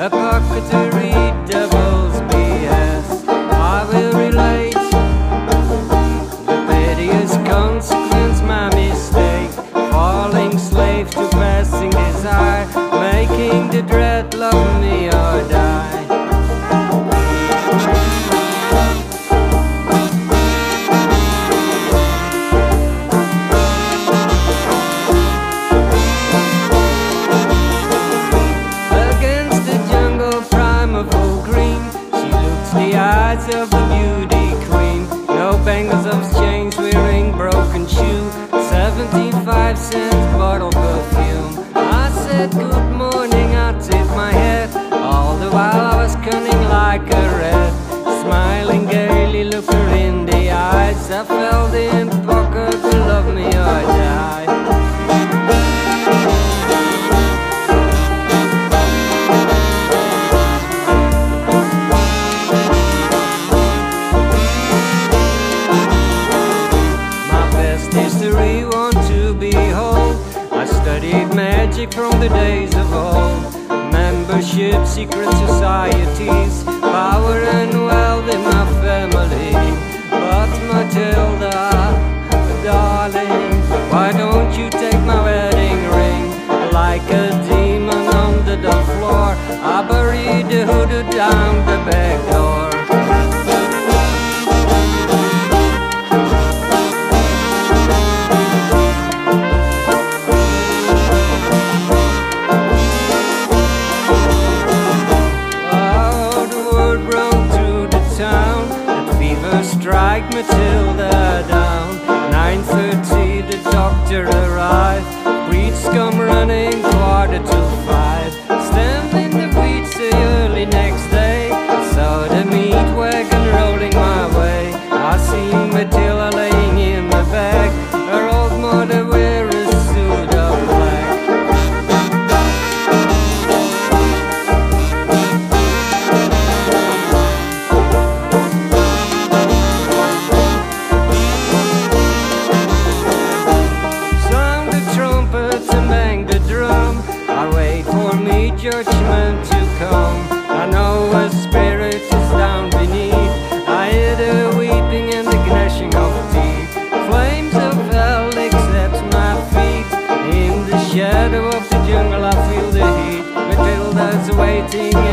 a BS. 75 cents bottle perfume. I said good morning, I tipped my head. All the while I was cunning like a rat Smiling gaily, look her in the eyes. I felt in Best history want to behold. I studied magic from the days of old. Membership, secret societies, power and wealth in my family. But Matilda, darling, why don't you take my wedding ring? Like a demon under the floor, I buried the hoodoo down the back door. Matilda down. 9:30, the doctor arrived. Breeds come running quarter judgment to come. I know a spirit is down beneath. I hear the weeping and the gnashing of teeth. Flames of hell accept my feet. In the shadow of the jungle, I feel the heat. Matilda's waiting.